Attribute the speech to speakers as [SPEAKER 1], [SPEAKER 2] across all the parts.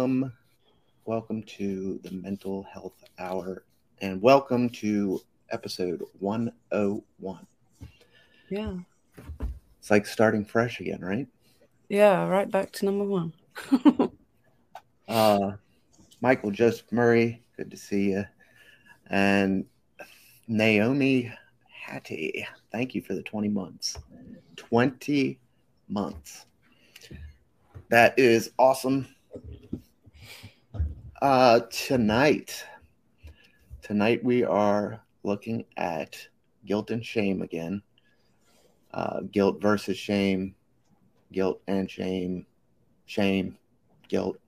[SPEAKER 1] Welcome, welcome to the Mental Health Hour, and welcome to episode 101.
[SPEAKER 2] Yeah.
[SPEAKER 1] It's like starting fresh again, right?
[SPEAKER 2] Yeah, right back to number one.
[SPEAKER 1] uh, Michael Joseph Murray, good to see you. And Naomi Hattie, thank you for the 20 months. 20 months. That is awesome. Uh, tonight, tonight we are looking at guilt and shame again. Uh, guilt versus shame, guilt and shame, shame, guilt.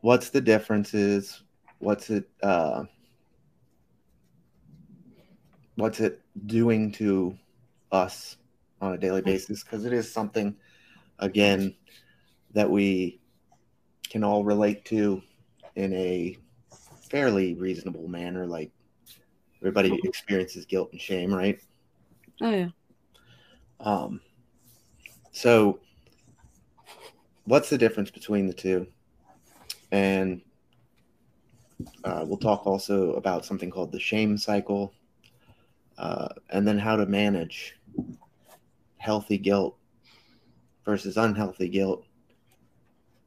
[SPEAKER 1] What's the differences? What's it? Uh, what's it doing to us on a daily basis? Because it is something, again, that we can all relate to in a fairly reasonable manner. Like everybody experiences guilt and shame, right?
[SPEAKER 2] Oh yeah.
[SPEAKER 1] Um, so, what's the difference between the two? And uh, we'll talk also about something called the shame cycle, uh, and then how to manage healthy guilt versus unhealthy guilt,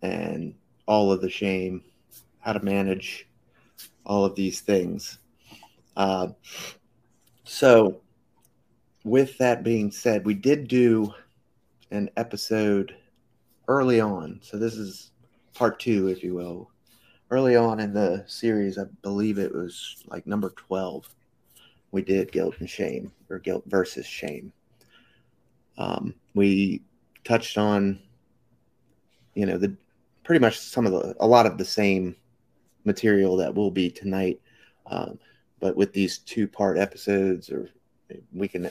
[SPEAKER 1] and all of the shame, how to manage all of these things. Uh, so, with that being said, we did do an episode early on. So, this is part two, if you will. Early on in the series, I believe it was like number 12, we did guilt and shame, or guilt versus shame. Um, we touched on, you know, the pretty much some of the, a lot of the same material that will be tonight. Um, but with these two part episodes, or we can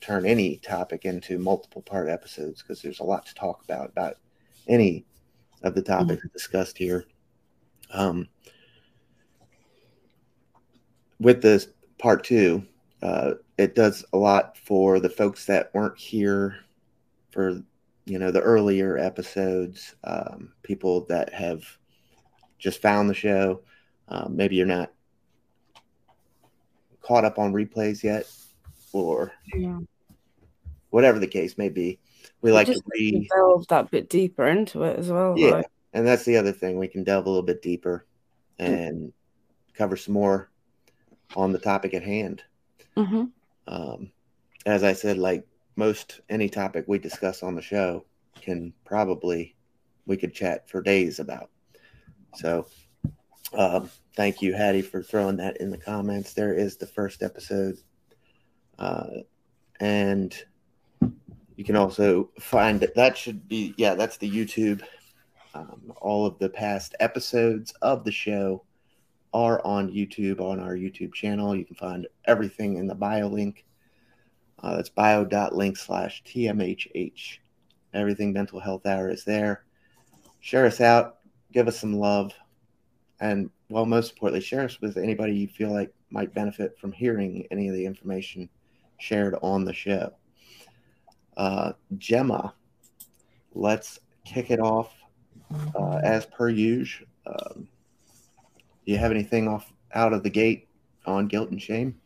[SPEAKER 1] turn any topic into multiple part episodes because there's a lot to talk about about any of the topics mm-hmm. discussed here. Um, with this part two, uh, it does a lot for the folks that weren't here for you know the earlier episodes, um, people that have just found the show. Um, maybe you're not caught up on replays yet, or yeah. whatever the case may be. We like to
[SPEAKER 2] re- delve that bit deeper into it as well.
[SPEAKER 1] Yeah, and that's the other thing. We can delve a little bit deeper and cover some more on the topic at hand.
[SPEAKER 2] Mm-hmm.
[SPEAKER 1] Um, as I said, like most any topic we discuss on the show can probably we could chat for days about. So um, thank you, Hattie, for throwing that in the comments. There is the first episode. Uh, and you can also find that that should be, yeah, that's the YouTube. Um, all of the past episodes of the show are on YouTube, on our YouTube channel. You can find everything in the bio link. Uh, that's bio.link slash TMHH. Everything Mental Health Hour is there. Share us out, give us some love, and well, most importantly, share us with anybody you feel like might benefit from hearing any of the information shared on the show. Uh, Gemma, let's kick it off uh, as per usual. Um, do you have anything off out of the gate on guilt and shame?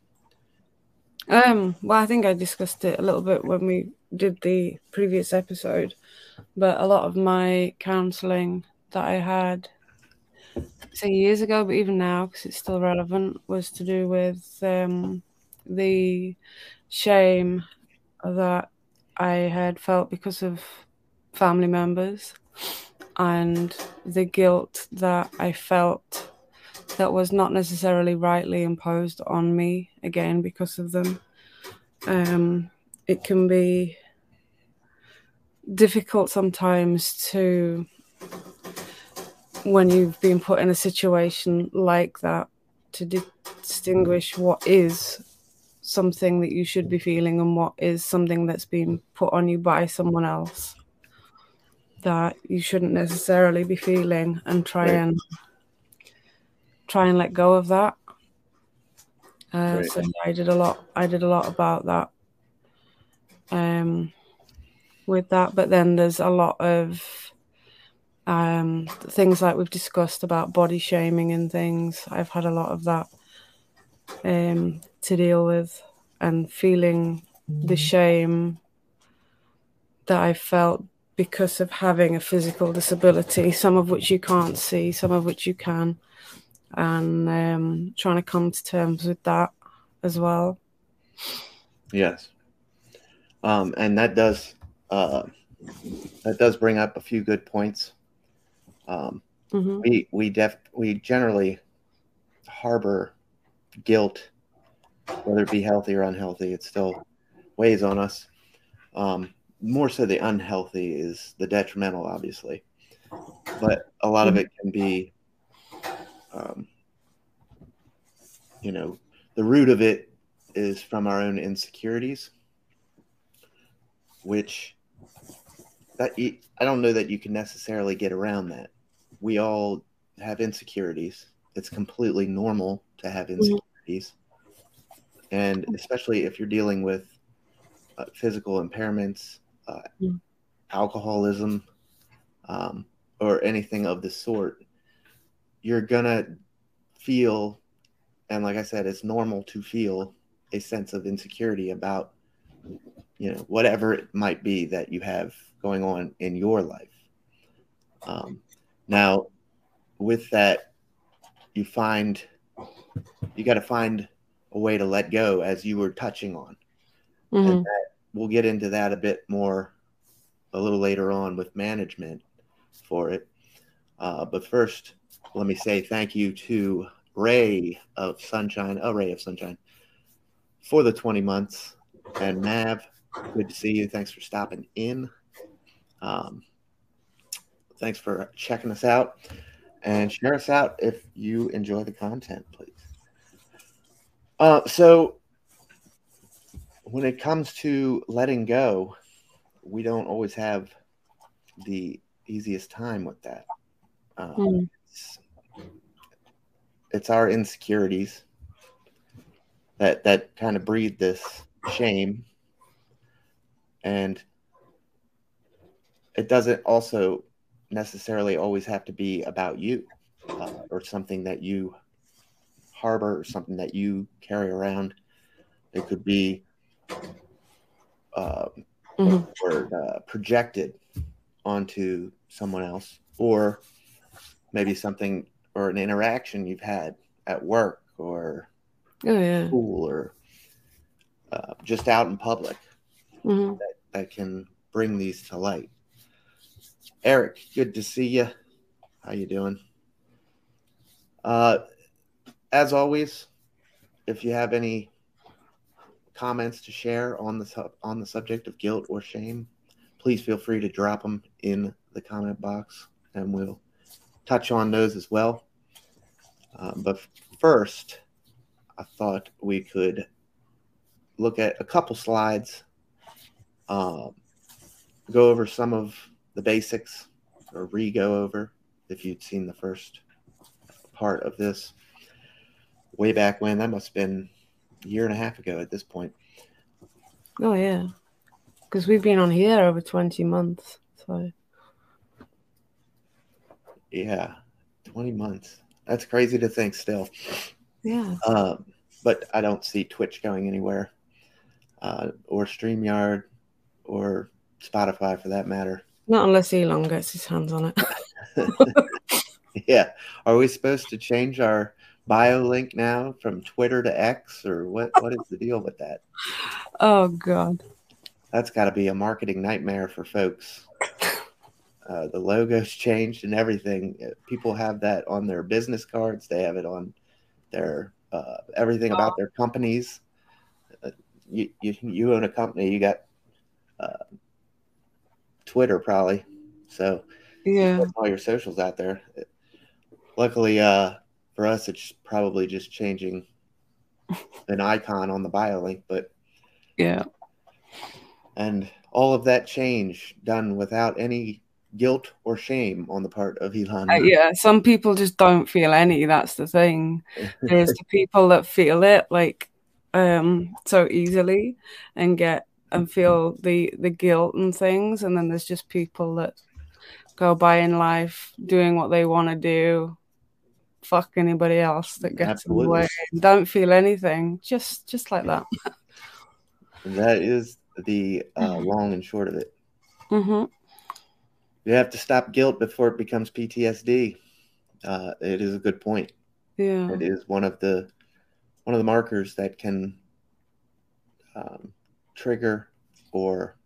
[SPEAKER 2] Um, well, I think I discussed it a little bit when we did the previous episode, but a lot of my counseling that I had say years ago, but even now, because it's still relevant, was to do with um, the shame that I had felt because of family members and the guilt that I felt that was not necessarily rightly imposed on me again because of them. Um, it can be difficult sometimes to when you've been put in a situation like that to distinguish what is something that you should be feeling and what is something that's been put on you by someone else that you shouldn't necessarily be feeling and try and try and let go of that. Uh, so i did a lot i did a lot about that um with that. But then there's a lot of Um, things like we've discussed about body shaming and things. I've had a lot of that um, to deal with, and feeling the shame that I felt because of having a physical disability, some of which you can't see, some of which you can, and um, trying to come to terms with that as well.
[SPEAKER 1] Yes, um, and that does uh, that does bring up a few good points. Um, mm-hmm. We we def we generally harbor guilt, whether it be healthy or unhealthy. It still weighs on us. Um, more so the unhealthy is the detrimental, obviously, but a lot of it can be, um, you know, the root of it is from our own insecurities, which that I don't know that you can necessarily get around that. We all have insecurities. It's completely normal to have mm-hmm. insecurities, and especially if you're dealing with uh, physical impairments uh, mm. alcoholism, um, or anything of the sort, you're gonna feel, and like I said, it's normal to feel a sense of insecurity about, you know, whatever it might be that you have going on in your life. Um, now, with that, you find you got to find a way to let go, as you were touching on, mm-hmm. and that we'll get into that a bit more a little later on with management for it. Uh, but first, let me say thank you to Ray of Sunshine, a Ray of Sunshine, for the 20 months. And Nav, good to see you. Thanks for stopping in. Um, thanks for checking us out. And share us out if you enjoy the content, please. Uh, so, when it comes to letting go, we don't always have the easiest time with that. Um, mm. It's, our insecurities that that kind of breed this shame, and it doesn't also necessarily always have to be about you uh, or something that you harbor or something that you carry around. It could be uh, mm-hmm. or uh, projected onto someone else, or maybe something or an interaction you've had at work or
[SPEAKER 2] oh, yeah.
[SPEAKER 1] school or uh, just out in public mm-hmm. that, that can bring these to light. Eric, good to see you. How you doing? Uh, as always, if you have any comments to share on the on the subject of guilt or shame, please feel free to drop them in the comment box, and we'll touch on those as well. Um, but first, I thought we could look at a couple slides, um, go over some of the basics, or re-go over if you'd seen the first part of this way back when. That must have been a year and a half ago at this point.
[SPEAKER 2] Oh yeah, because we've been on here over twenty months. So
[SPEAKER 1] yeah, twenty months. That's crazy to think. Still.
[SPEAKER 2] Yeah.
[SPEAKER 1] Um, but I don't see Twitch going anywhere, uh, or Streamyard, or Spotify for that matter.
[SPEAKER 2] Not unless Elon gets his hands on it.
[SPEAKER 1] yeah. Are we supposed to change our bio link now from Twitter to X, or what? What is the deal with that?
[SPEAKER 2] Oh God,
[SPEAKER 1] that's got to be a marketing nightmare for folks. Uh, the logos changed and everything. Uh, people have that on their business cards. They have it on their uh, everything about their companies. Uh, you, you you own a company. You got uh, Twitter probably, so
[SPEAKER 2] yeah,
[SPEAKER 1] all your socials out there. Luckily, uh, for us, it's probably just changing an icon on the bio link, but
[SPEAKER 2] yeah.
[SPEAKER 1] And all of that change done without any guilt or shame on the part of Elon.
[SPEAKER 2] Uh, yeah, some people just don't feel any. That's the thing. There's the people that feel it like um so easily and get and feel the the guilt and things, and then there's just people that go by in life doing what they want to do. Fuck anybody else that gets Absolutely. in the way. Don't feel anything. Just just like that.
[SPEAKER 1] that is the uh, long and short of it.
[SPEAKER 2] Mm-hmm.
[SPEAKER 1] You have to stop guilt before it becomes PTSD. Uh, it is a good point.
[SPEAKER 2] Yeah,
[SPEAKER 1] it is one of the one of the markers that can um, trigger or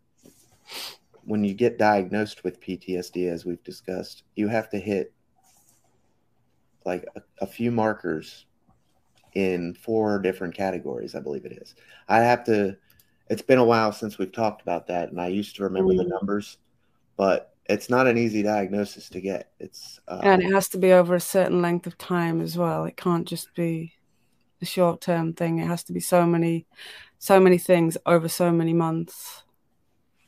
[SPEAKER 1] when you get diagnosed with PTSD, as we've discussed, you have to hit like a, a, few markers in four different categories, I believe it is. I have to, it's been a while since we've talked about that, and I used to remember mm. the numbers, but it's not an easy diagnosis to get. It's,
[SPEAKER 2] uh, and it has to be over a certain length of time as well. It can't just be a short term thing, it has to be so many, so many things over so many months.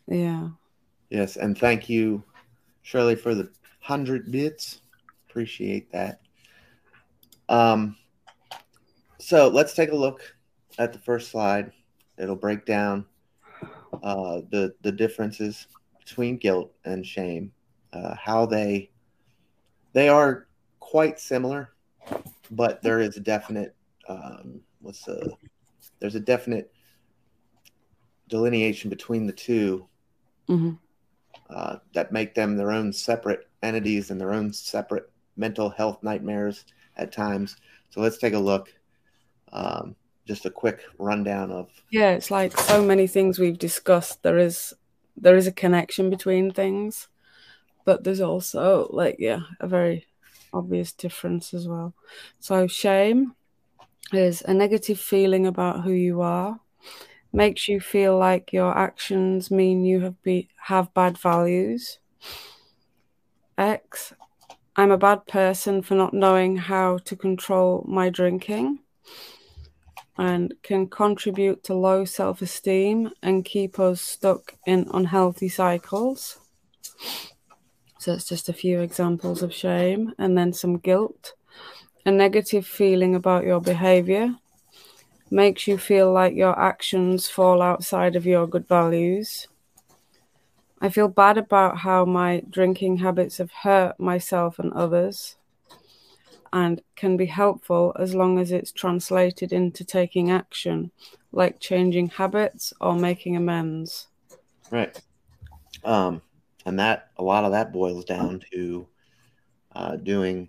[SPEAKER 2] Yeah.
[SPEAKER 1] Yes, and thank you, Shirley, for the hundred bits. Appreciate that. Um, so let's take a look at the first slide. It'll break down uh, the the differences between guilt and shame, uh, how they they are quite similar, but there is a definite um, what's a there's a definite delineation between the 2
[SPEAKER 2] mm-hmm
[SPEAKER 1] uh, that make them their own separate entities and their own separate mental health nightmares at times. So let's take a look. Um, just a quick rundown of.
[SPEAKER 2] Yeah, it's like so many things we've discussed. There is there is a connection between things, but there's also like yeah a very obvious difference as well. So shame is a negative feeling about who you are makes you feel like your actions mean you have be have bad values. X, I'm a bad person for not knowing how to control my drinking and can contribute to low self esteem and keep us stuck in unhealthy cycles. So it's just a few examples of shame and then some guilt, a negative feeling about your behavior makes you feel like your actions fall outside of your good values. I feel bad about how my drinking habits have hurt myself and others and can be helpful as long as it's translated into taking action, like changing habits or making amends.
[SPEAKER 1] Right. Um, and that a lot of that boils down to uh, doing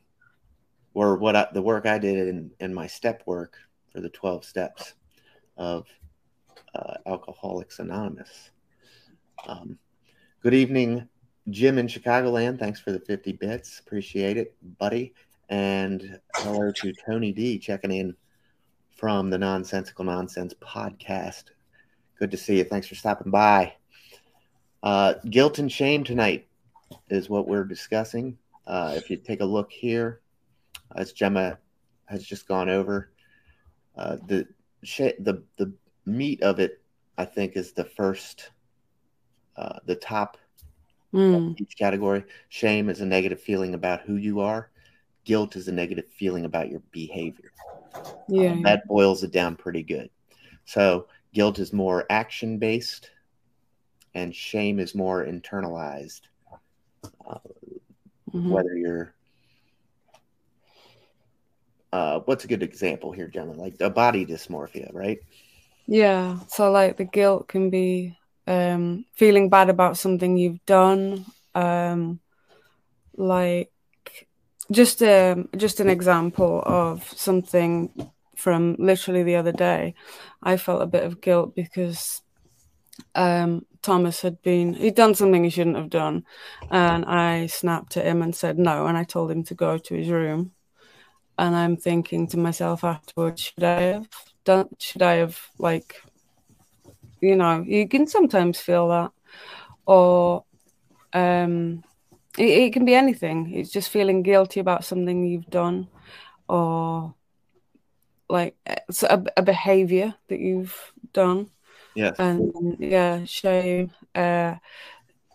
[SPEAKER 1] or what I, the work I did in, in my step work for the 12 steps of uh, Alcoholics Anonymous. Um, good evening, Jim in Chicagoland. Thanks for the 50 bits. Appreciate it, buddy. And hello to Tony D checking in from the Nonsensical Nonsense podcast. Good to see you. Thanks for stopping by. Uh, guilt and shame tonight is what we're discussing. Uh, if you take a look here, as Gemma has just gone over, uh, the the the meat of it, I think, is the first, uh, the top
[SPEAKER 2] mm.
[SPEAKER 1] each category. Shame is a negative feeling about who you are. Guilt is a negative feeling about your behavior.
[SPEAKER 2] Yeah,
[SPEAKER 1] um, that boils it down pretty good. So guilt is more action based, and shame is more internalized. Uh, mm-hmm. Whether you're uh, what's a good example here, Gemma? Like a body dysmorphia, right?
[SPEAKER 2] Yeah. So like the guilt can be um, feeling bad about something you've done. Um, like just um, just an example of something from literally the other day. I felt a bit of guilt because um, Thomas had been he'd done something he shouldn't have done, and I snapped at him and said no, and I told him to go to his room and I'm thinking to myself afterwards, should I have done? Should I have like, you know, you can sometimes feel that, or um, it, it can be anything. It's just feeling guilty about something you've done, or like a, a behavior that you've done.
[SPEAKER 1] Yes.
[SPEAKER 2] And yeah, shame. Uh,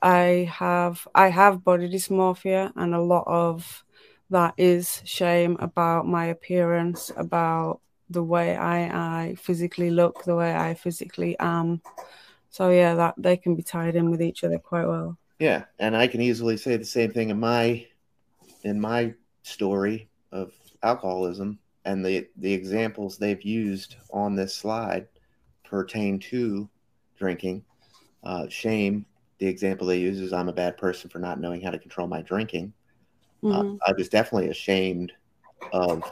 [SPEAKER 2] I have I have body dysmorphia and a lot of that is shame about my appearance, about the way I, I physically look, the way I physically am. So yeah, that they can be tied in with each other quite well.
[SPEAKER 1] Yeah, and I can easily say the same thing in my in my story of alcoholism and the the examples they've used on this slide pertain to drinking. Uh, shame, the example they use is I'm a bad person for not knowing how to control my drinking. Uh, mm-hmm. Uh, I was definitely ashamed of.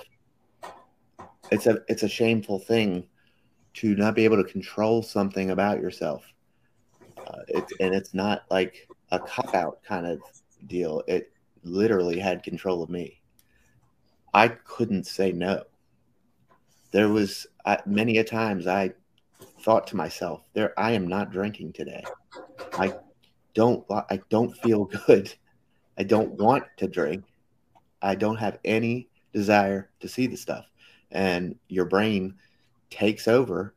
[SPEAKER 1] It's a it's a shameful thing to not be able to control something about yourself. Uh, it's and it's not like a cop out kind of deal. It literally had control of me. I couldn't say no. There was uh, many a times I thought to myself, "There, I am not drinking today. I don't, I don't feel good. I don't want to drink. I don't have any desire to see the stuff." And your brain takes over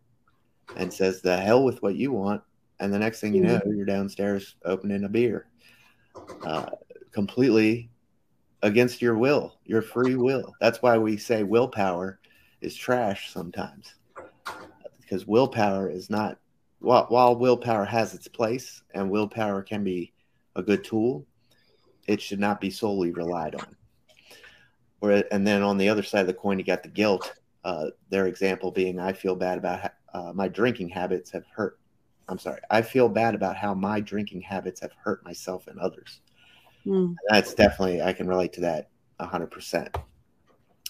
[SPEAKER 1] and says, "The hell with what you want." And the next thing you know, you're downstairs opening a beer, uh, completely against your will, your free will. That's why we say willpower is trash sometimes, because willpower is not. While, while willpower has its place and willpower can be a good tool, it should not be solely relied on. Or, and then on the other side of the coin, you got the guilt. Uh, their example being, I feel bad about uh, my drinking habits have hurt. I'm sorry, I feel bad about how my drinking habits have hurt myself and others. Mm. That's definitely I can relate to that hundred percent.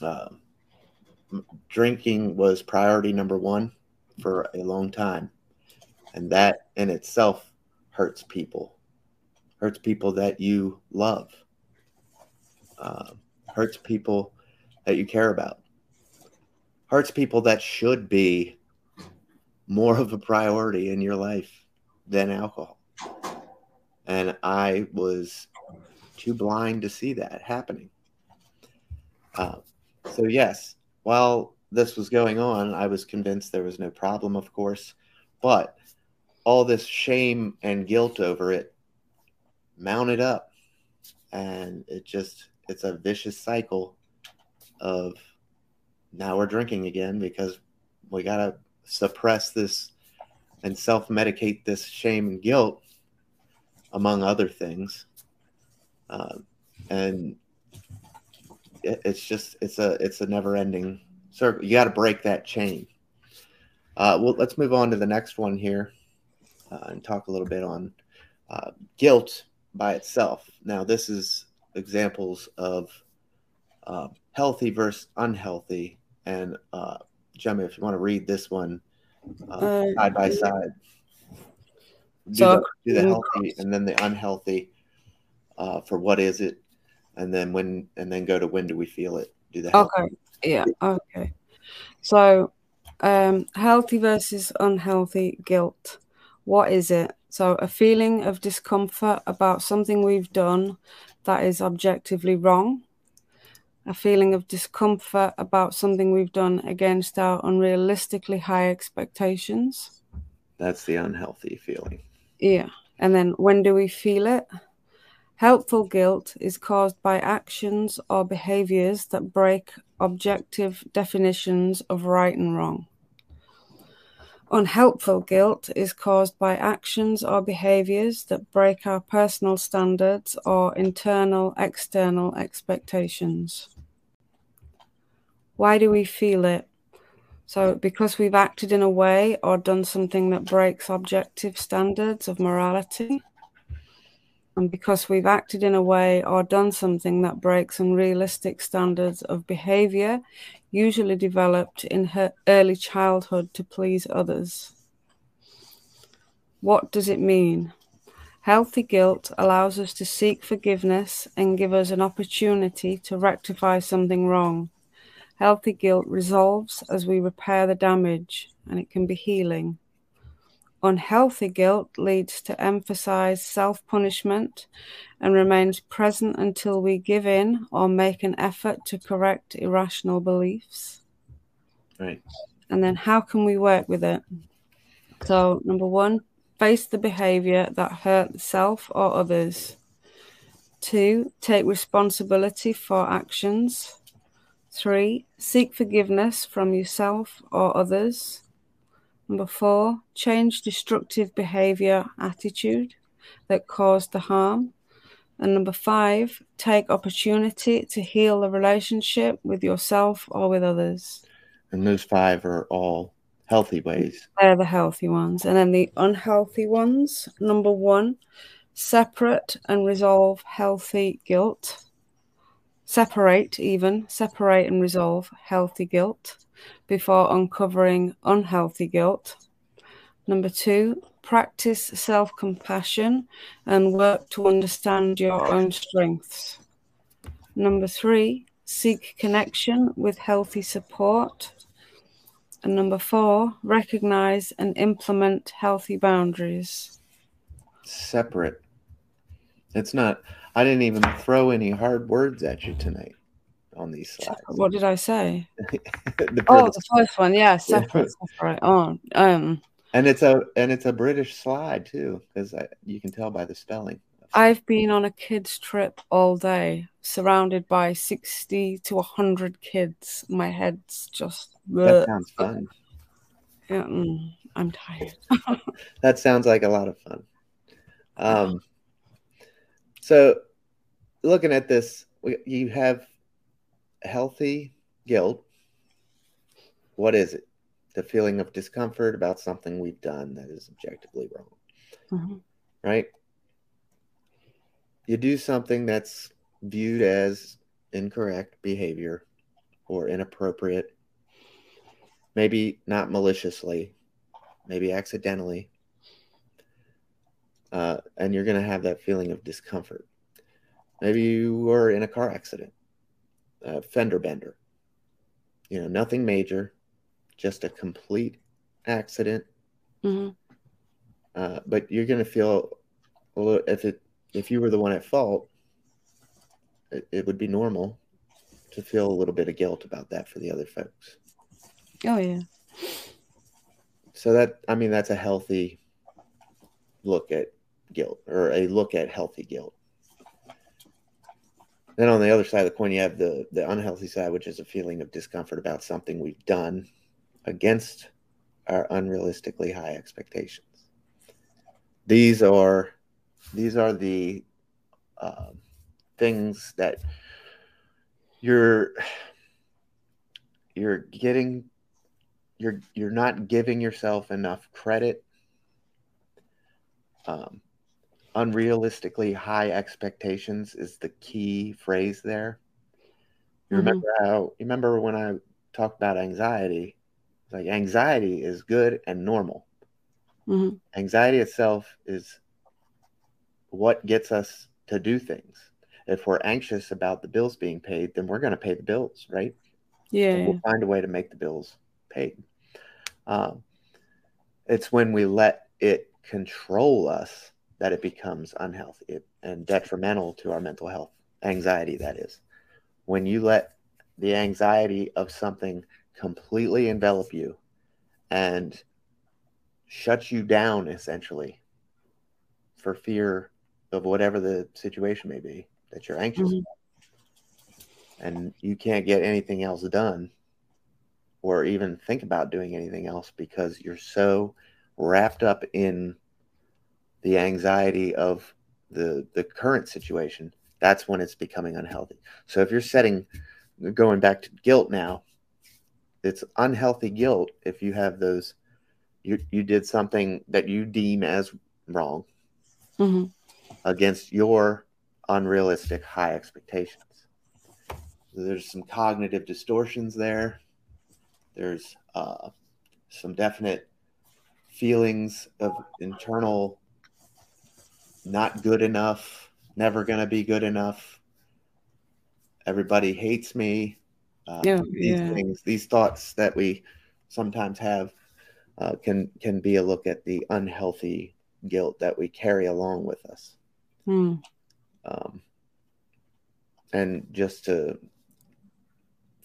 [SPEAKER 1] Um, drinking was priority number one for a long time, and that in itself hurts people. Hurts people that you love. Uh, hurts people that you care about. Hurts people that should be more of a priority in your life than alcohol. And I was too blind to see that happening. Uh, so, yes, while this was going on, I was convinced there was no problem, of course, but all this shame and guilt over it mounted up. And it just, it's a vicious cycle of now we're drinking again because we got to suppress this and self medicate this shame and guilt, among other things. Uh, and it, it's just it's a it's a never ending circle. You got to break that chain. Uh, well, let's move on to the next one here uh, and talk a little bit on uh, guilt by itself. Now, this is examples of uh, healthy versus unhealthy. And uh, Gemma, if you want to read this one uh, uh, side by side, do, so, the, do the healthy and then the unhealthy uh, for what is it, and then when, and then go to when do we feel it? Do the
[SPEAKER 2] healthy. okay, yeah, okay. So, um, healthy versus unhealthy guilt. What is it? So, a feeling of discomfort about something we've done that is objectively wrong a feeling of discomfort about something we've done against our unrealistically high expectations.
[SPEAKER 1] That's the unhealthy feeling.
[SPEAKER 2] Yeah. And then when do we feel it? Helpful guilt is caused by actions or behaviors that break objective definitions of right and wrong. Unhelpful guilt is caused by actions or behaviors that break our personal standards or internal external expectations. Why do we feel it? So, because we've acted in a way or done something that breaks objective standards of morality, and because we've acted in a way or done something that breaks unrealistic standards of behavior, usually developed in her early childhood to please others. What does it mean? Healthy guilt allows us to seek forgiveness and give us an opportunity to rectify something wrong. Healthy guilt resolves as we repair the damage, and it can be healing. Unhealthy guilt leads to emphasize self punishment and remains present until we give in or make an effort to correct irrational beliefs.
[SPEAKER 1] Right.
[SPEAKER 2] And then how can we work with it? So, number one, face the behavior that hurt self or others. Two, take responsibility for actions. Three, seek forgiveness from yourself or others. Number four, change destructive behavior attitude. that caused the harm. And number five, take opportunity to heal the relationship with yourself or with others.
[SPEAKER 1] And those five are all healthy ways.
[SPEAKER 2] They're the healthy ones. And then the unhealthy ones, number one, separate and resolve healthy guilt. Separate, even, separate and resolve healthy guilt before uncovering unhealthy guilt. Number two, practice self compassion and work to understand your own strengths. Number three, seek connection with healthy support. And number four, recognize and implement healthy boundaries.
[SPEAKER 1] Separate. It's not, I didn't even throw any hard words at you tonight on these slides.
[SPEAKER 2] What did I say? the oh, the first one, yeah, separate, separate. Oh, um,
[SPEAKER 1] and it's a and it's a British slide too, because you can tell by the spelling.
[SPEAKER 2] I've been on a kids trip all day, surrounded by sixty to hundred kids. My head's just.
[SPEAKER 1] That sounds fun.
[SPEAKER 2] Yeah, mm, I'm tired.
[SPEAKER 1] that sounds like a lot of fun. Um, so, looking at this, you have healthy guilt. What is it? the feeling of discomfort about something we've done that is objectively wrong. Mm-hmm. Right? You do something that's viewed as incorrect behavior or inappropriate, maybe not maliciously, maybe accidentally, uh, and you're going to have that feeling of discomfort. Maybe you were in a car accident, a fender bender, you know, nothing major, just a complete accident. Mm-hmm. Uh, but you're going to feel a little, if it if you were the one at fault, it, it would be normal to feel a little bit of guilt about that for the other folks.
[SPEAKER 2] Oh yeah.
[SPEAKER 1] So that I mean that's a healthy look at guilt or a look at healthy guilt. Then on the other side of the coin, you have the the unhealthy side, which is a feeling of discomfort about something we've done against our unrealistically high expectations. These are these are the uh, things that you're you're getting you're you're not giving yourself enough credit um, unrealistically high expectations is the key phrase there you mm-hmm. remember how you remember when i talked about anxiety like anxiety is good and normal. Mm-hmm. Anxiety itself is what gets us to do things. If we're anxious about the bills being paid, then we're going to pay the bills, right?
[SPEAKER 2] Yeah. And
[SPEAKER 1] we'll find a way to make the bills paid. Um, it's when we let it control us that it becomes unhealthy and detrimental to our mental health. Anxiety, that is. When you let the anxiety of something completely envelop you and shut you down essentially for fear of whatever the situation may be that you're anxious mm-hmm. and you can't get anything else done or even think about doing anything else because you're so wrapped up in the anxiety of the the current situation that's when it's becoming unhealthy. So if you're setting going back to guilt now it's unhealthy guilt if you have those you you did something that you deem as wrong mm-hmm. against your unrealistic high expectations. There's some cognitive distortions there. There's uh, some definite feelings of internal not good enough never going to be good enough everybody hates me uh, yeah, these yeah. things, these thoughts that we sometimes have, uh, can can be a look at the unhealthy guilt that we carry along with us. Hmm. Um, and just to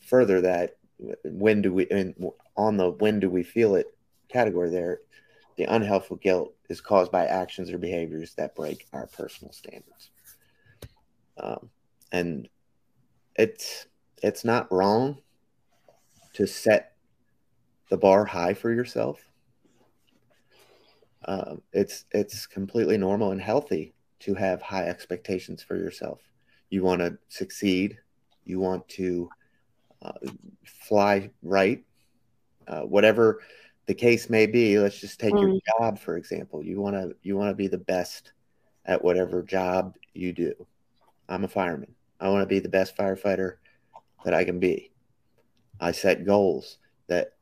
[SPEAKER 1] further that, when do we and on the when do we feel it category there, the unhelpful guilt is caused by actions or behaviors that break our personal standards. Um, and it's it's not wrong to set the bar high for yourself. Uh, it's it's completely normal and healthy to have high expectations for yourself. You want to succeed. You want to uh, fly right. Uh, whatever the case may be, let's just take mm. your job for example. You want to you want to be the best at whatever job you do. I'm a fireman. I want to be the best firefighter that I can be. I set goals that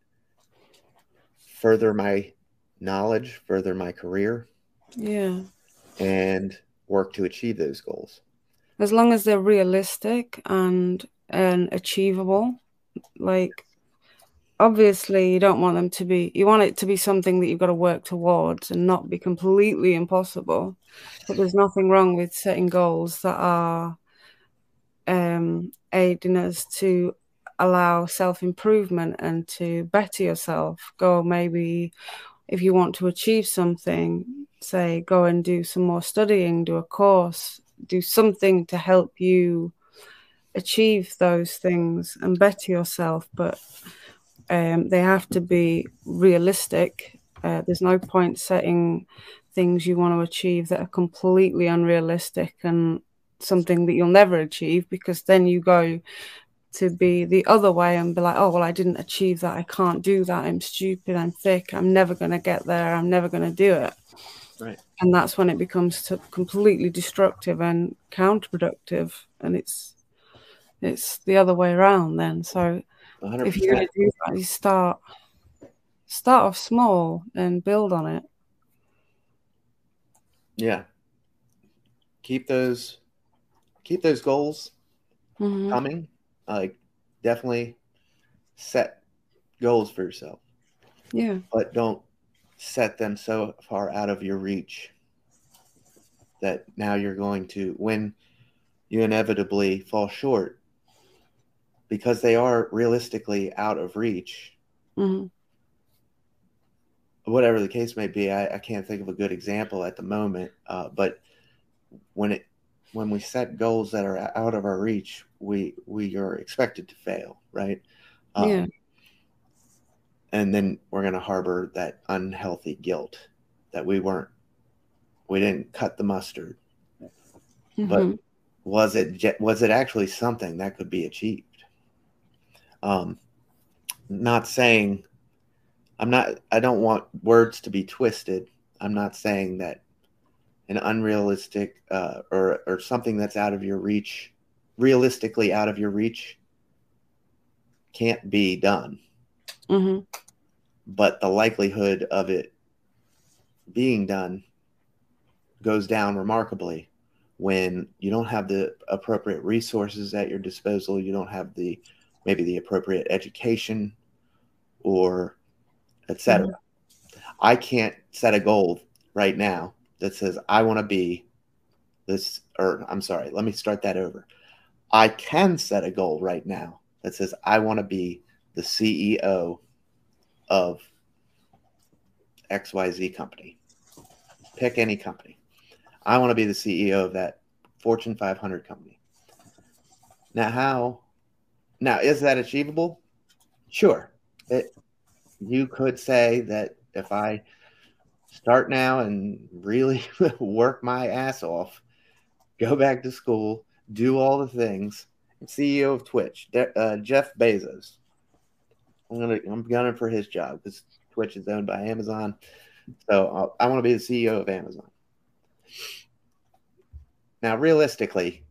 [SPEAKER 1] further my knowledge, further my career.
[SPEAKER 2] Yeah.
[SPEAKER 1] And work to achieve those goals.
[SPEAKER 2] As long as they're realistic and and achievable, like obviously you don't want them to be you want it to be something that you've got to work towards and not be completely impossible. But there's nothing wrong with setting goals that are um aiding us to allow self improvement and to better yourself. Go maybe if you want to achieve something, say go and do some more studying, do a course, do something to help you achieve those things and better yourself. But um, they have to be realistic. Uh, there's no point setting things you want to achieve that are completely unrealistic and something that you'll never achieve because then you go to be the other way and be like, oh, well, I didn't achieve that. I can't do that. I'm stupid. I'm thick. I'm never going to get there. I'm never going to do it.
[SPEAKER 1] Right.
[SPEAKER 2] And that's when it becomes completely destructive and counterproductive. And it's it's the other way around then. So 100%. if you're going to do that, you start start off small and build on it.
[SPEAKER 1] Yeah. Keep those keep those goals mm-hmm. coming like definitely set goals for yourself.
[SPEAKER 2] Yeah.
[SPEAKER 1] But don't set them so far out of your reach that now you're going to when you inevitably fall short because they are realistically out of reach.
[SPEAKER 2] Mm-hmm.
[SPEAKER 1] Whatever the case may be, I, I, can't think of a good example at the moment. Uh, but when it when we set goals that are out of our reach, we we are expected to fail, right?
[SPEAKER 2] Um, yeah.
[SPEAKER 1] And then we're going to harbor that unhealthy guilt that we weren't, we didn't cut the mustard. Mm-hmm. But was it was it actually something that could be achieved? Um, not saying, I'm not. I don't want words to be twisted. I'm not saying that an unrealistic uh, or or something that's out of your reach, realistically out of your reach, can't be done.
[SPEAKER 2] Mm-hmm.
[SPEAKER 1] But the likelihood of it being done goes down remarkably when you don't have the appropriate resources at your disposal. You don't have the maybe the appropriate education or etc. Mm-hmm. I can't set a goal right now that says, I want to be this, or I'm sorry, let me start that over. I can set a goal right now that says, I want to be the CEO of XYZ company. Pick any company. I want to be the CEO of that Fortune 500 company. Now, how? Now, is that achievable? Sure. It, you could say that if I start now and really work my ass off, go back to school, do all the things. CEO of Twitch, uh, Jeff Bezos. I'm gonna I'm gunning for his job because Twitch is owned by Amazon, so uh, I want to be the CEO of Amazon. Now, realistically,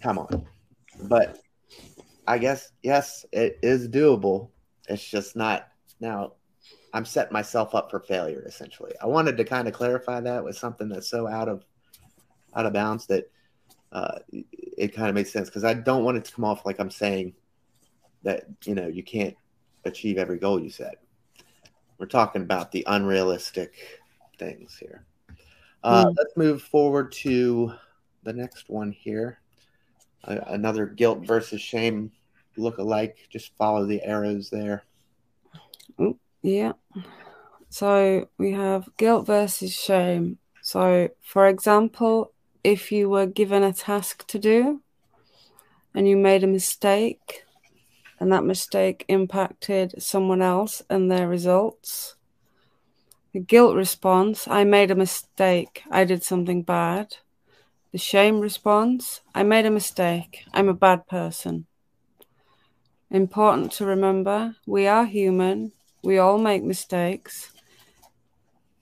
[SPEAKER 1] come on, but I guess yes, it is doable. It's just not now. I'm setting myself up for failure essentially. I wanted to kind of clarify that with something that's so out of out of bounds that uh, it kind of makes sense because I don't want it to come off like I'm saying that you know you can't achieve every goal you set. We're talking about the unrealistic things here. Uh, mm. Let's move forward to the next one here. Uh, another guilt versus shame look alike. Just follow the arrows there.
[SPEAKER 2] Yeah. So we have guilt versus shame. So, for example, if you were given a task to do and you made a mistake, and that mistake impacted someone else and their results, The guilt response, I made a mistake. I did something bad. The shame response, I made a mistake. I'm a bad person. Important to remember, we are human. We all make mistakes.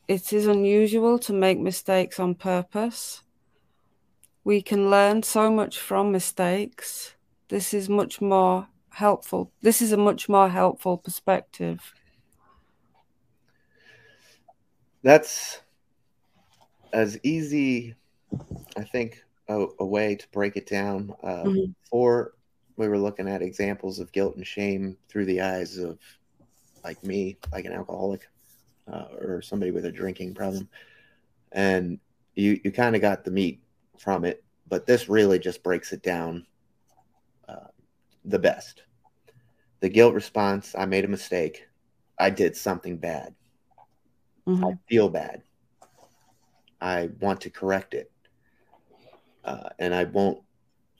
[SPEAKER 2] It is unusual to make mistakes on purpose. We can learn so much from mistakes. This is much more helpful. This is a much more helpful perspective.
[SPEAKER 1] That's as easy, I think, a, a way to break it down. Uh, mm-hmm. For we were looking at examples of guilt and shame through the eyes of, like me, like an alcoholic uh, or somebody with a drinking problem, and you you kind of got the meat from it, but this really just breaks it down uh, the best. The guilt response: I made a mistake. I did something bad. Mm-hmm. I feel bad. I want to correct it, uh, and I won't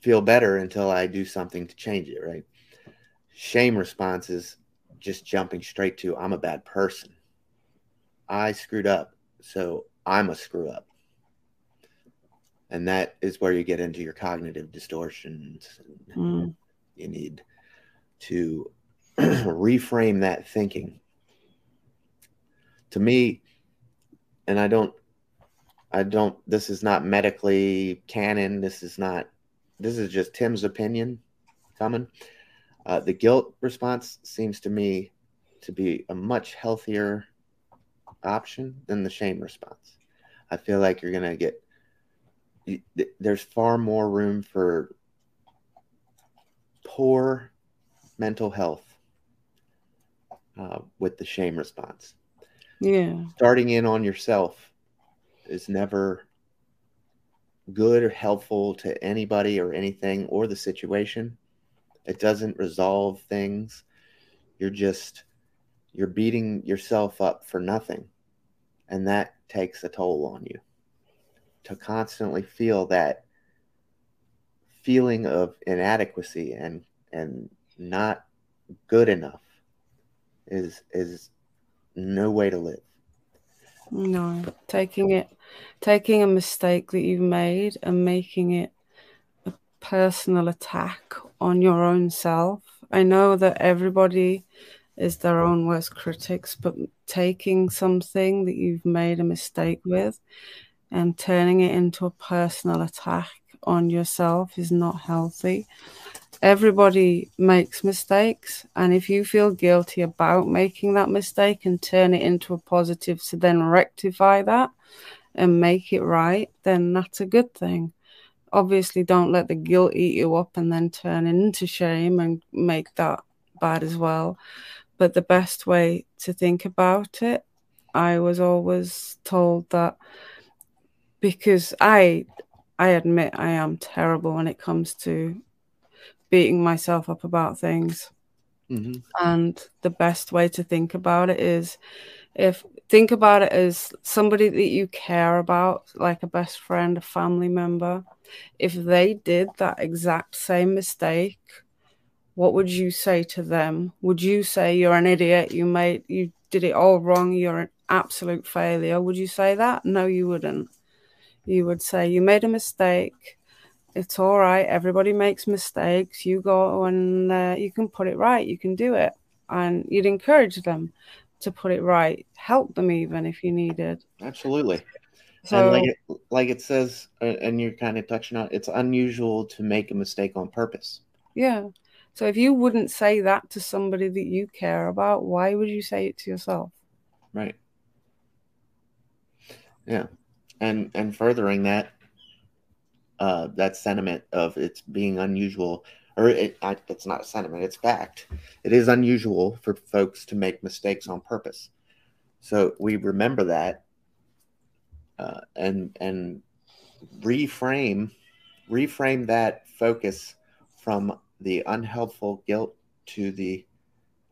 [SPEAKER 1] feel better until I do something to change it. Right? Shame response is just jumping straight to I'm a bad person. I screwed up, so I'm a screw up. And that is where you get into your cognitive distortions. Mm. You need to reframe that thinking. To me, and I don't, I don't, this is not medically canon. This is not, this is just Tim's opinion coming. Uh, the guilt response seems to me to be a much healthier option than the shame response. I feel like you're going to get, there's far more room for poor mental health uh, with the shame response.
[SPEAKER 2] Yeah.
[SPEAKER 1] Starting in on yourself is never good or helpful to anybody or anything or the situation. It doesn't resolve things. You're just you're beating yourself up for nothing. And that takes a toll on you. To constantly feel that feeling of inadequacy and and not good enough is is no way to live.
[SPEAKER 2] No, taking it, taking a mistake that you've made and making it a personal attack on your own self. I know that everybody is their own worst critics, but taking something that you've made a mistake with and turning it into a personal attack on yourself is not healthy. Everybody makes mistakes, and if you feel guilty about making that mistake and turn it into a positive to then rectify that and make it right, then that's a good thing. Obviously, don't let the guilt eat you up and then turn into shame and make that bad as well. But the best way to think about it, I was always told that because I I admit I am terrible when it comes to beating myself up about things. Mm-hmm. And the best way to think about it is if think about it as somebody that you care about, like a best friend, a family member. If they did that exact same mistake, what would you say to them? Would you say you're an idiot? You made you did it all wrong. You're an absolute failure. Would you say that? No, you wouldn't. You would say you made a mistake. It's all right. Everybody makes mistakes. You go and uh, you can put it right. You can do it, and you'd encourage them to put it right. Help them even if you needed.
[SPEAKER 1] Absolutely. So, and like it, like it says, uh, and you're kind of touching on, it's unusual to make a mistake on purpose.
[SPEAKER 2] Yeah. So if you wouldn't say that to somebody that you care about, why would you say it to yourself?
[SPEAKER 1] Right. Yeah. And and furthering that uh that sentiment of it's being unusual or it, it's not a sentiment, it's fact. It is unusual for folks to make mistakes on purpose. So we remember that uh, and and reframe reframe that focus from the unhelpful guilt to the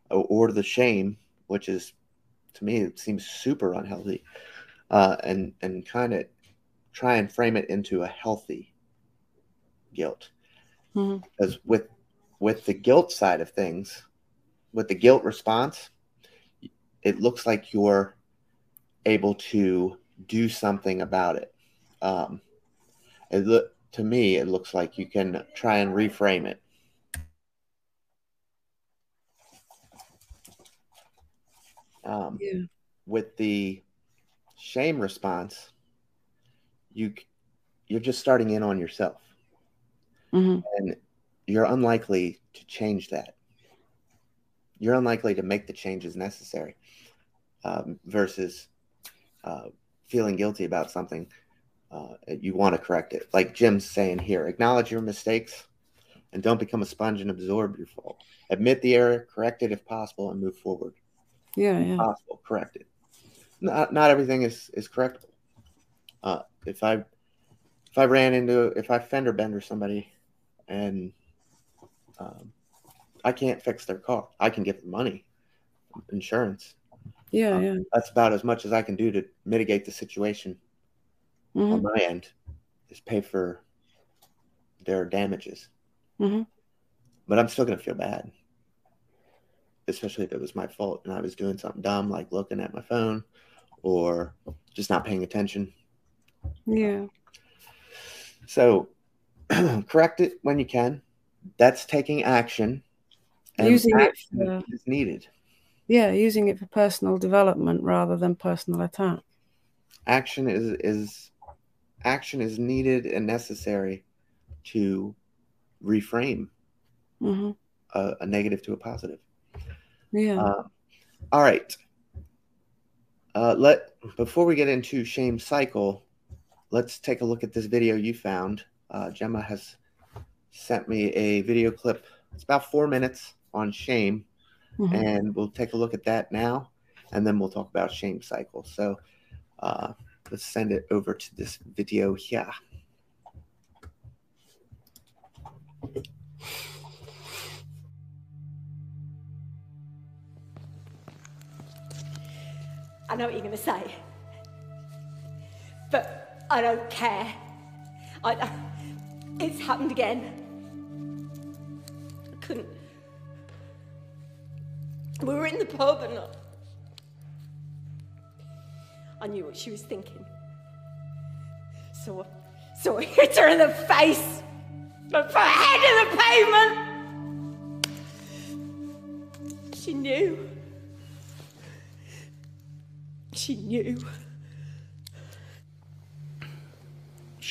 [SPEAKER 1] or the shame, which is to me it seems super unhealthy, uh, and and kind of try and frame it into a healthy guilt, mm-hmm. because with with the guilt side of things, with the guilt response, it looks like you're able to do something about it. Um, it look to me, it looks like you can try and reframe it. Um,
[SPEAKER 2] Yeah.
[SPEAKER 1] With the shame response, you you're just starting in on yourself,
[SPEAKER 2] hmm
[SPEAKER 1] and you're unlikely to change that. You're unlikely to make the changes necessary um, versus uh, feeling guilty about something. Uh, you want to correct it. Like Jim's saying here, acknowledge your mistakes and don't become a sponge and absorb your fault. Admit the error, correct it if possible, and move forward.
[SPEAKER 2] Yeah, yeah.
[SPEAKER 1] Possible, correct it. Not not everything is is correctable. Uh, if I if I ran into if I fender bender somebody and um, I can't fix their car, I can give them money, insurance.
[SPEAKER 2] Yeah,
[SPEAKER 1] Um,
[SPEAKER 2] yeah.
[SPEAKER 1] That's about as much as I can do to mitigate the situation
[SPEAKER 2] hmm
[SPEAKER 1] on my end. Is pay for their damages.
[SPEAKER 2] hmm
[SPEAKER 1] but I'm still gonna feel bad, especially if it was my fault and I was doing something dumb like looking at my phone or just not paying attention.
[SPEAKER 2] Yeah.
[SPEAKER 1] So correct it when you can. That's taking action. And
[SPEAKER 2] Using it for-
[SPEAKER 1] is needed.
[SPEAKER 2] Yeah, using it for personal development rather than personal attack.
[SPEAKER 1] Action is is action is needed and necessary to reframe
[SPEAKER 2] hmm
[SPEAKER 1] a, a negative to a positive.
[SPEAKER 2] Yeah.
[SPEAKER 1] Um, all right. Uh, let before we get into shame cycle, let's take a look at this video you found. Uh, Gemma has sent me a video clip. It's about four minutes on shame,
[SPEAKER 2] Mhm.
[SPEAKER 1] and we'll take a look at that now, and then we'll talk about shame cycle. So uh, let's send it over to this video here.
[SPEAKER 3] I know what you're going to say. But I don't care. I, it's happened again. I couldn't. We were in the pub and I, I knew what she was thinking. So, so I hit her in the face. Her head in the pavement. She knew. She knew.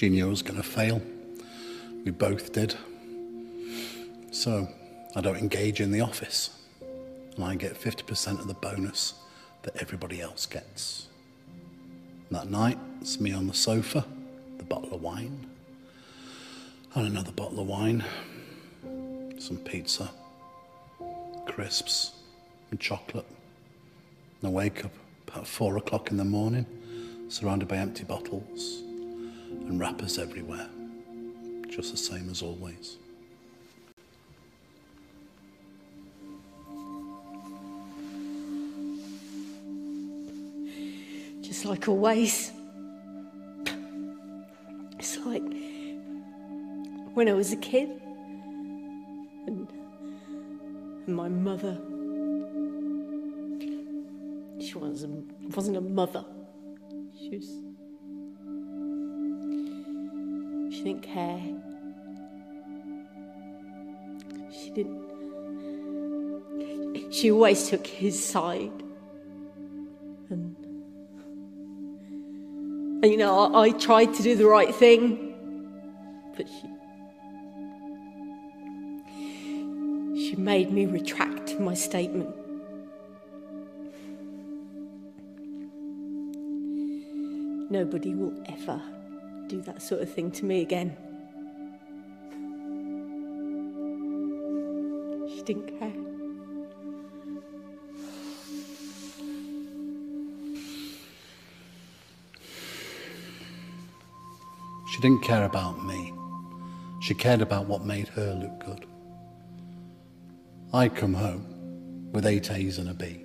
[SPEAKER 4] She knew I was going to fail. We both did. So I don't engage in the office. And I get 50% of the bonus that everybody else gets. And that night, it's me on the sofa, the bottle of wine, and another bottle of wine, some pizza, crisps, and chocolate. And I wake up about four o'clock in the morning, surrounded by empty bottles and wrappers everywhere, just the same as always.
[SPEAKER 3] just like always. It's like when I was a kid and, and my mother. She wasn't, wasn't a mother. She was. She didn't care. She didn't. She always took his side. And and you know, I, I tried to do the right thing, but she. She made me retract my statement. Nobody will ever do that sort of thing to me again. She didn't care.
[SPEAKER 4] She didn't care about me. She cared about what made her look good. I'd come home with eight A's and a B.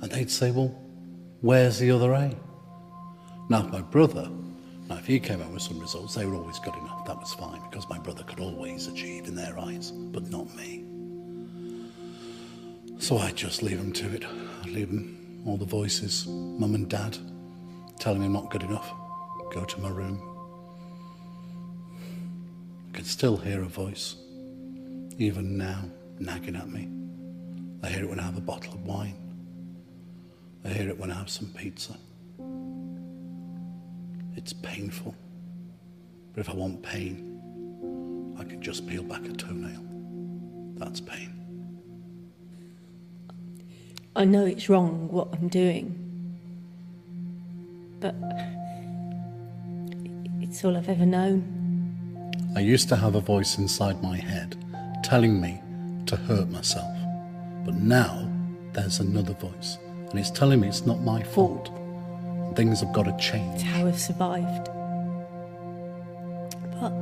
[SPEAKER 4] And they'd say, Well, where's the other A? Now, if my brother, now if he came out with some results, they were always good enough. That was fine because my brother could always achieve in their eyes, but not me. So I'd just leave him to it. I'd leave him all the voices, mum and dad, telling me I'm not good enough. Go to my room. I can still hear a voice, even now, nagging at me. I hear it when I have a bottle of wine. I hear it when I have some pizza. It's painful. But if I want pain, I can just peel back a toenail. That's pain.
[SPEAKER 3] I know it's wrong what I'm doing, but it's all I've ever known.
[SPEAKER 4] I used to have a voice inside my head telling me to hurt myself. But now there's another voice, and it's telling me it's not my fault. Things have got to change.
[SPEAKER 3] It's how I've survived. But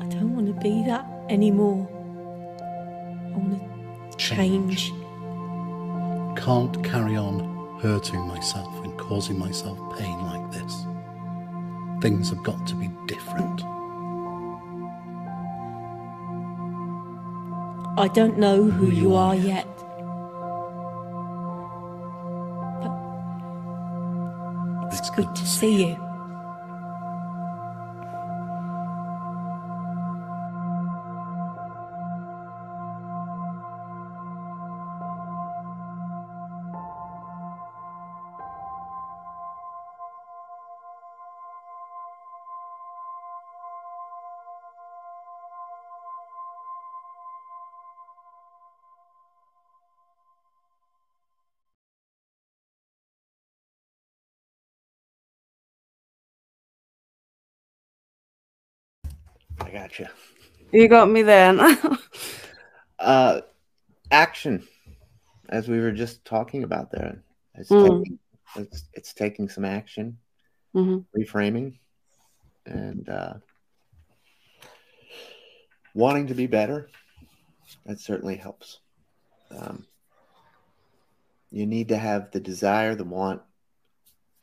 [SPEAKER 3] I don't want to be that anymore. I want to change.
[SPEAKER 4] Can't carry on hurting myself and causing myself pain like this. Things have got to be different.
[SPEAKER 3] I don't know who you are yet. Good to see you.
[SPEAKER 1] I got you.
[SPEAKER 2] You got me there.
[SPEAKER 1] Uh, action, as we were just talking about there, it's,
[SPEAKER 2] Mm.
[SPEAKER 1] taking, it's, it's taking some action,
[SPEAKER 2] hmm
[SPEAKER 1] reframing, and uh, wanting to be better. That certainly helps. Um, you need to have the desire, the want,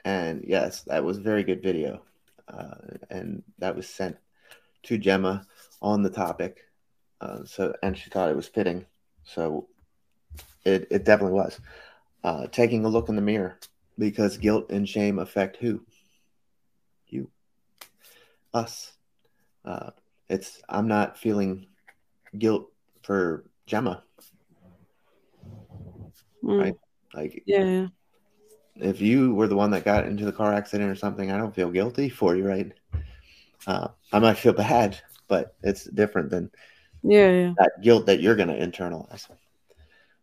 [SPEAKER 1] and yes, that was a very good video, uh, and that was sent to Gemma on the topic. Uh, so, and she thought it was fitting. So, it it definitely was. Uh, taking a look in the mirror because guilt and shame affect who? You, us. Uh, it's I'm not feeling guilt for Gemma. Right. Like
[SPEAKER 2] Mm. Yeah.
[SPEAKER 1] if you were the one that got into the car accident or something, I don't feel guilty for you, right? Uh, I might feel bad, but it's different than
[SPEAKER 2] Yeah, yeah.
[SPEAKER 1] that guilt that you're going to internalize,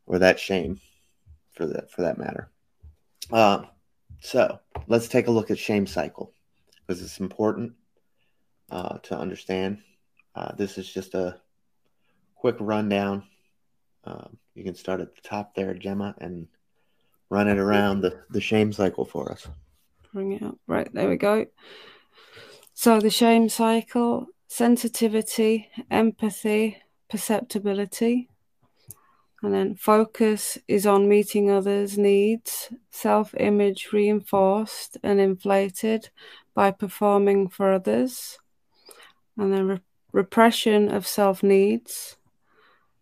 [SPEAKER 1] or that shame, for that for that matter. Um, so let's take a look at shame cycle because it's important uh, to understand. Uh, this is just a quick rundown. Um, you can start at the top there, Gemma, and run it around the, the shame cycle for us.
[SPEAKER 2] Bring it up. Right, there we go. So the shame cycle sensitivity, empathy, perceptibility. And then focus is on meeting others' needs, self image reinforced and inflated by performing for others. And then re- repression of self needs.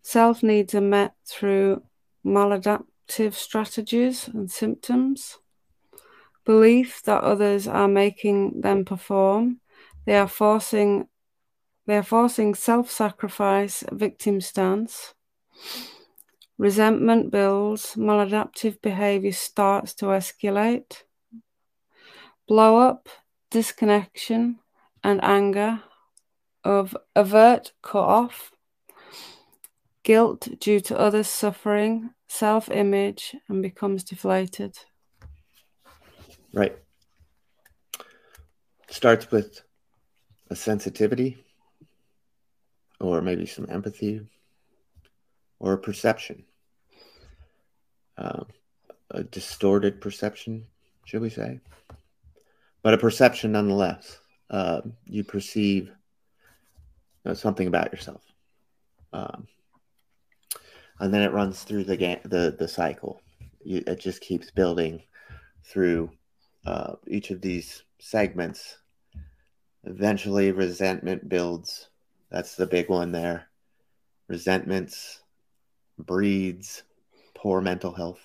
[SPEAKER 2] Self needs are met through maladaptive strategies and symptoms belief that others are making them perform. They are forcing they are forcing self-sacrifice, victim stance. Resentment builds, maladaptive behavior starts to escalate. Blow up, disconnection, and anger of avert, cut off. Guilt due to others' suffering, self image, and becomes deflated.
[SPEAKER 1] Right. Starts with a sensitivity, or maybe some empathy, or a perception. Um, a distorted perception, should we say? But a perception nonetheless. Uh, you perceive uh, something about yourself. Um, and then it runs through the ga- the the cycle. You, it just keeps building through uh, each of these segments. Eventually, resentment builds. That's the big one there. Resentments breeds poor mental health.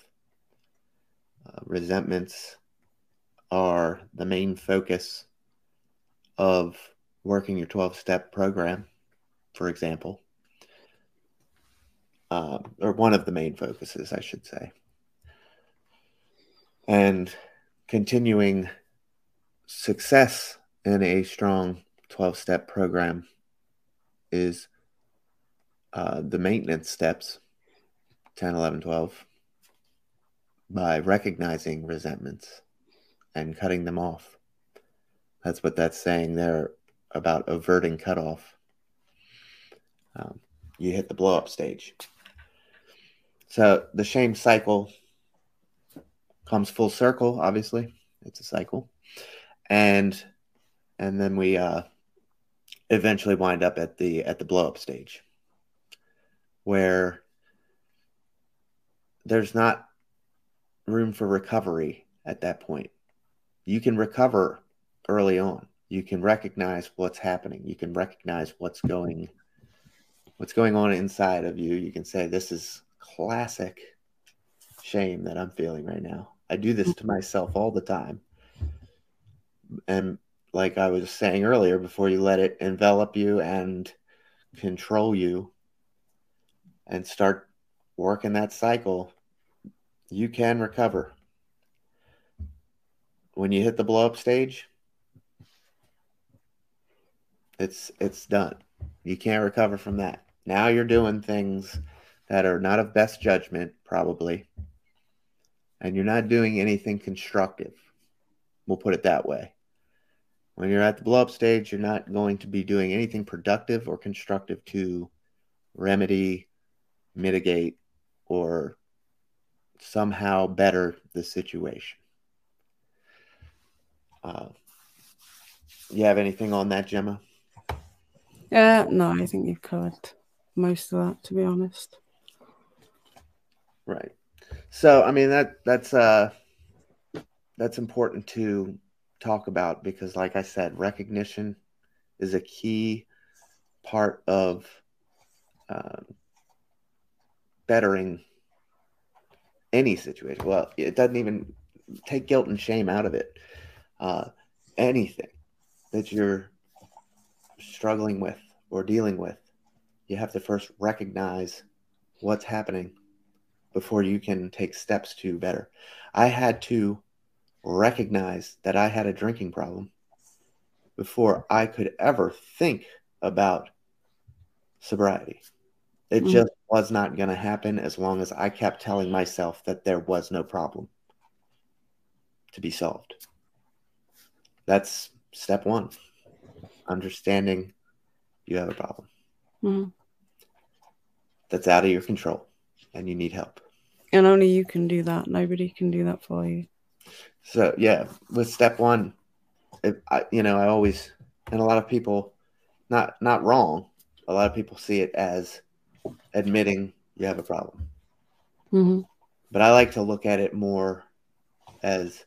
[SPEAKER 1] Uh, resentments are the main focus of working your 12 step program, for example, uh, or one of the main focuses, I should say. And continuing success in a strong 12 step program is uh, the maintenance steps 10, 11, 12 by recognizing resentments and cutting them off. That's what that's saying there about averting cutoff. Um, you hit the blow up stage. So the shame cycle comes full circle, obviously. It's a cycle. And and then we uh, eventually wind up at the at the blow up stage where there's not room for recovery at that point. You can recover early on. You can recognize what's happening. You can recognize what's going what's going on inside of you. You can say this is classic shame that I'm feeling right now. I do this to myself all the time. And like I was saying earlier, before you let it envelop you and control you and start working that cycle, you can recover. When you hit the blow up stage, it's it's done. You can't recover from that. Now you're doing things that are not of best judgment, probably, and you're not doing anything constructive. We'll put it that way. When you're at the blow up stage, you're not going to be doing anything productive or constructive to remedy, mitigate, or somehow better the situation. Uh, you have anything on that, Gemma?
[SPEAKER 2] Yeah, uh, no, I think you've covered most of that, to be honest.
[SPEAKER 1] Right. So, I mean that that's uh that's important to talk about because, like I said, recognition is a key part of uh, bettering any situation. Well, it doesn't even take guilt and shame out of it. Uh, anything that you're struggling with or dealing with, you have to first recognize what's happening before you can take steps to better. I had to recognize that I had a drinking problem before I could ever think about sobriety. It mm. just was not going to happen as long as I kept telling myself that there was no problem to be solved. That's step one understanding you have a problem. Mm. That's out of your control and you need help.
[SPEAKER 2] And only you can do that. Nobody can do that for you.
[SPEAKER 1] So, yeah, with step one, it, I, you know, I always, and a lot of people, not not wrong, a lot of people see it as admitting you have a problem. Mm-hmm. But I like to look at it more as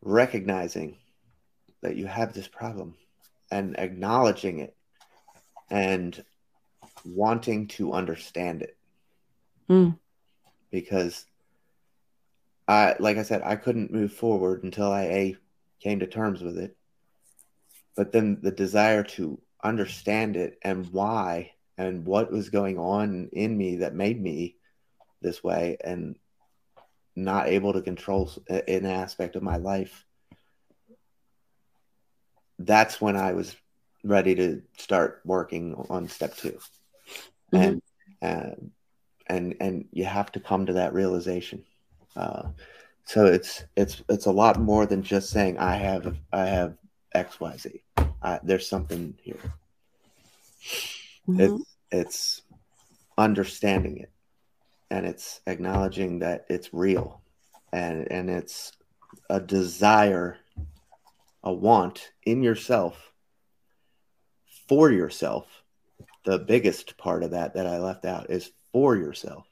[SPEAKER 1] recognizing that you have this problem and acknowledging it and wanting to understand it. Mm. Because I like I said, I couldn't move forward until I a came to terms with it. But then the desire to understand it and why and what was going on in me that made me this way and not able to control an aspect of my life that's when i was ready to start working on step 2 mm-hmm. and uh, and and you have to come to that realization uh, so it's it's it's a lot more than just saying i have i have xyz uh, there's something here. Mm-hmm. it, it's understanding it and it's acknowledging that it's real and and it's a desire a want in yourself for yourself. The biggest part of that that i left out is for yourself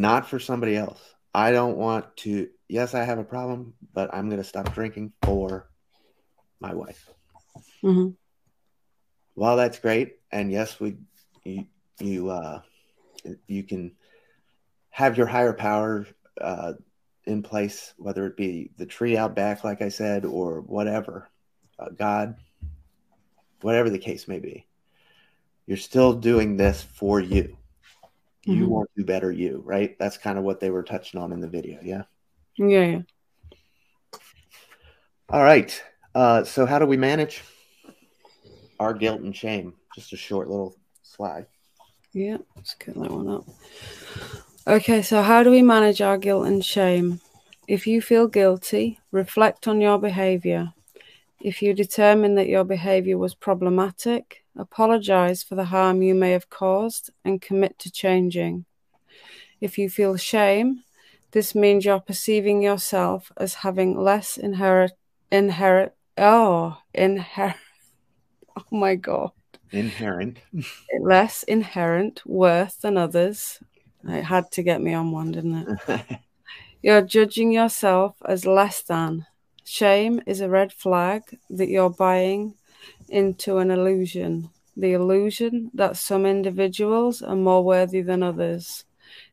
[SPEAKER 1] not for somebody else i don't want to yes i have a problem but i'm going to stop drinking for my wife mm-hmm. well that's great and yes we you, you uh you can have your higher power uh, in place, whether it be the tree out back, like I said, or whatever, uh, God, whatever the case may be. You're still doing this for you. You
[SPEAKER 2] Mhm.
[SPEAKER 1] want to better you, right? That's kind of what they were touching on in the video. Yeah.
[SPEAKER 2] Yeah, yeah.
[SPEAKER 1] All right. Uh, so, how do we manage our guilt and shame? Just a short little slide.
[SPEAKER 2] Yeah, let's get that one up. Okay, so how do we manage our guilt and shame? If you feel guilty, reflect on your behavior. If you determine that your behavior was problematic, apologize for the harm you may have caused and commit to changing. If you feel shame, this means you're perceiving yourself as having less inherent, inherent, oh, inherent, oh my God
[SPEAKER 1] Inherent.
[SPEAKER 2] less inherent worth than others. It had to get me on one, didn't it? You're judging yourself as less than. Shame is a red flag that you're buying into an illusion. The illusion that some individuals are more worthy than others.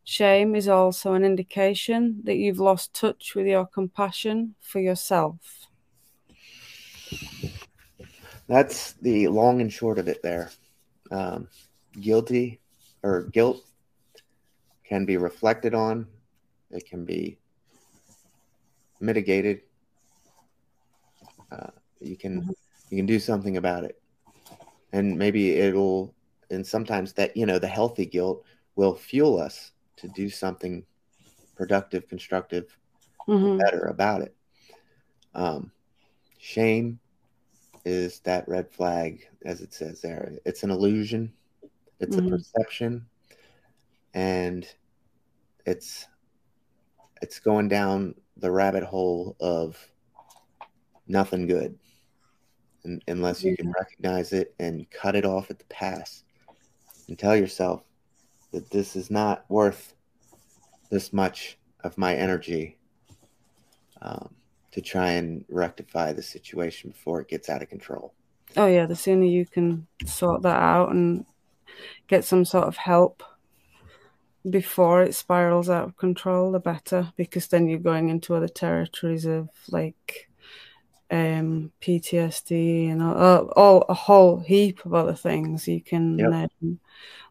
[SPEAKER 2] Shame is also an indication that you've lost touch with your compassion for yourself.
[SPEAKER 1] That's the long and short of it there. Um, guilty or guilt can be reflected on, it can be mitigated. Uh, you can
[SPEAKER 2] Mhm.
[SPEAKER 1] You can do something about it, and maybe it'll. And sometimes that you know the healthy guilt will fuel us to do something productive, constructive,
[SPEAKER 2] Mhm.
[SPEAKER 1] better about it. Um, shame is that red flag, as it says there. It's an illusion, it's
[SPEAKER 2] Mhm.
[SPEAKER 1] a perception, and it's it's going down the rabbit hole of nothing good, unless you can recognize it and cut it off at the pass, and tell yourself that this is not worth this much of my energy um, to try and rectify the situation before it gets out of control.
[SPEAKER 2] Oh yeah, the sooner you can sort that out and get some sort of help before it spirals out of control, the better, because then you're going into other territories of like um, PTSD and all, all a whole heap of other things. You can
[SPEAKER 1] Yep.
[SPEAKER 2] um,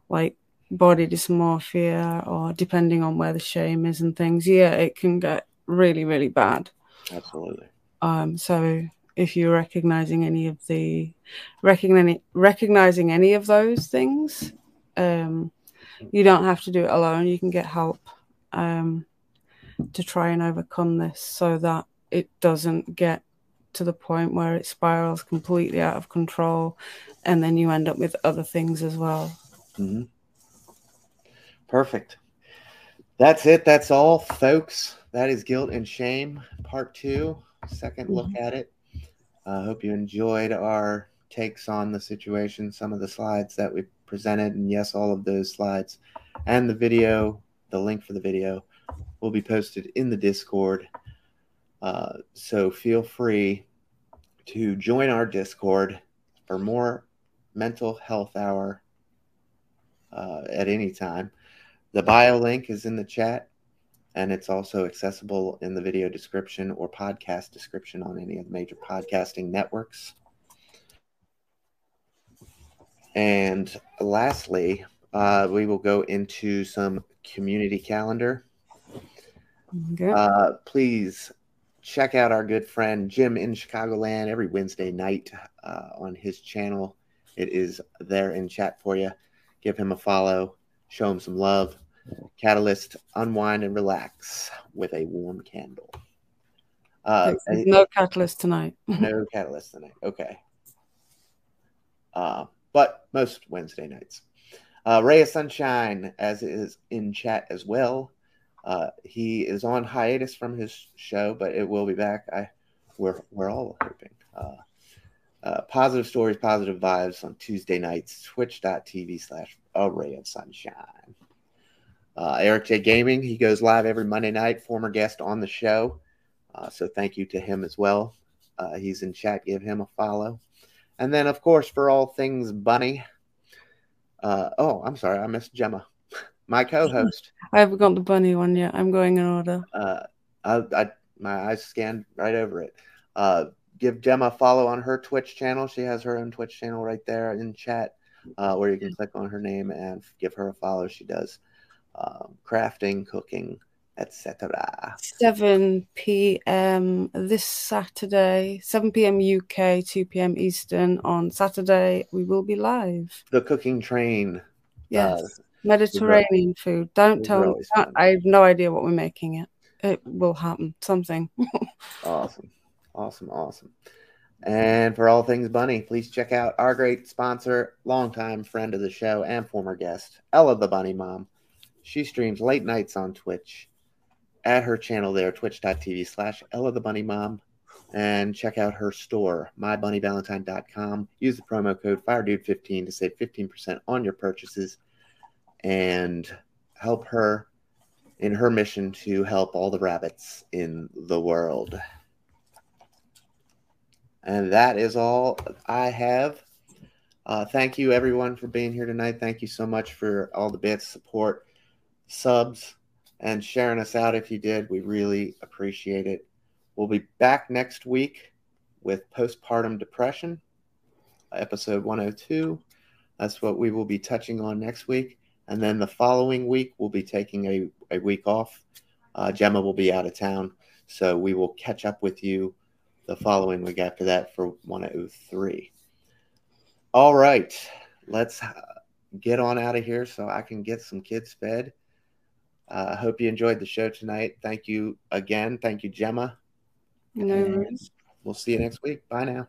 [SPEAKER 2] like body dysmorphia, or depending on where the shame is and things. Yeah, it can get really, really bad.
[SPEAKER 1] Absolutely.
[SPEAKER 2] Um, so if you're recognizing any of the recognizing recognizing any of those things, um, you don't have to do it alone. You can get help um, to try and overcome this, so that it doesn't get to the point where it spirals completely out of control, and then you end up with other things as well.
[SPEAKER 1] hmm Perfect. That's it. That's all, folks. That is Guilt and Shame, part two, second look at it. I hope you enjoyed our takes on the situation, some of the slides that we presented, and yes, all of those slides and the video, the link for the video will be posted in the Discord. Uh, so feel free to join our Discord for more mental health hour uh, at any time. The bio link is in the chat, and it's also accessible in the video description or podcast description on any of the major podcasting networks. And lastly, uh, we will go into some community calendar.
[SPEAKER 2] Okay.
[SPEAKER 1] Uh, please check out our good friend Jim in Chicagoland every Wednesday night uh, on his channel. It is there in chat for you. Give him a follow, show him some love. Catalyst, unwind and relax with a warm candle. Uh,
[SPEAKER 2] no catalyst tonight.
[SPEAKER 1] no catalyst tonight. Okay. Uh, but most Wednesday nights. Uh, Ray of Sunshine, as is in chat as well. Uh, he is on hiatus from his show, but it will be back. I we're we're all hoping. Uh, uh, positive stories, positive vibes on Tuesday nights. Twitch.tv slash a ray of sunshine. Uh, Eric J Gaming, he goes live every Monday night. Former guest on the show, uh, so thank you to him as well. Uh, he's in chat. Give him a follow. And then, of course, for all things Bunny. Uh, oh, I'm sorry, I missed Gemma. My co-host.
[SPEAKER 2] I haven't got the bunny one yet. I'm going in order.
[SPEAKER 1] Uh, I, I my eyes scanned right over it. Uh, give Gemma a follow on her Twitch channel. She has her own Twitch channel right there in chat, uh, where you can click on her name and give her a follow. She does um, crafting, cooking, etc.
[SPEAKER 2] 7 p.m. this Saturday, 7 p.m. UK, 2 p.m. Eastern on Saturday. We will be live.
[SPEAKER 1] The cooking train.
[SPEAKER 2] Yes,
[SPEAKER 1] Uh,
[SPEAKER 2] Mediterranean food. Don't tell me. I have no idea what we're making it. It will happen. Something.
[SPEAKER 1] Awesome. Awesome. Awesome. And for all things bunny, please check out our great sponsor, longtime friend of the show and former guest, Ella the Bunny Mom. She streams late nights on Twitch at her channel there, twitch.tv slash Ella the Bunny Mom. And check out her store, mybunnyvalentine.com. Use the promo code FireDude15 to save 15% on your purchases and help her in her mission to help all the rabbits in the world. And that is all I have. Uh, thank you, everyone, for being here tonight. Thank you so much for all the bits, support, subs, and sharing us out if you did. We really appreciate it. We'll be back next week with postpartum depression, episode 102. That's what we will be touching on next week. And then the following week, we'll be taking a, a week off. Uh, Gemma will be out of town. So we will catch up with you the following week after that for 103. All right. Let's uh, get on out of here so I can get some kids fed. Uh, I hope you enjoyed the show tonight. Thank you again. Thank you, Gemma.
[SPEAKER 2] No worries.
[SPEAKER 1] we'll see you next week. Bye now.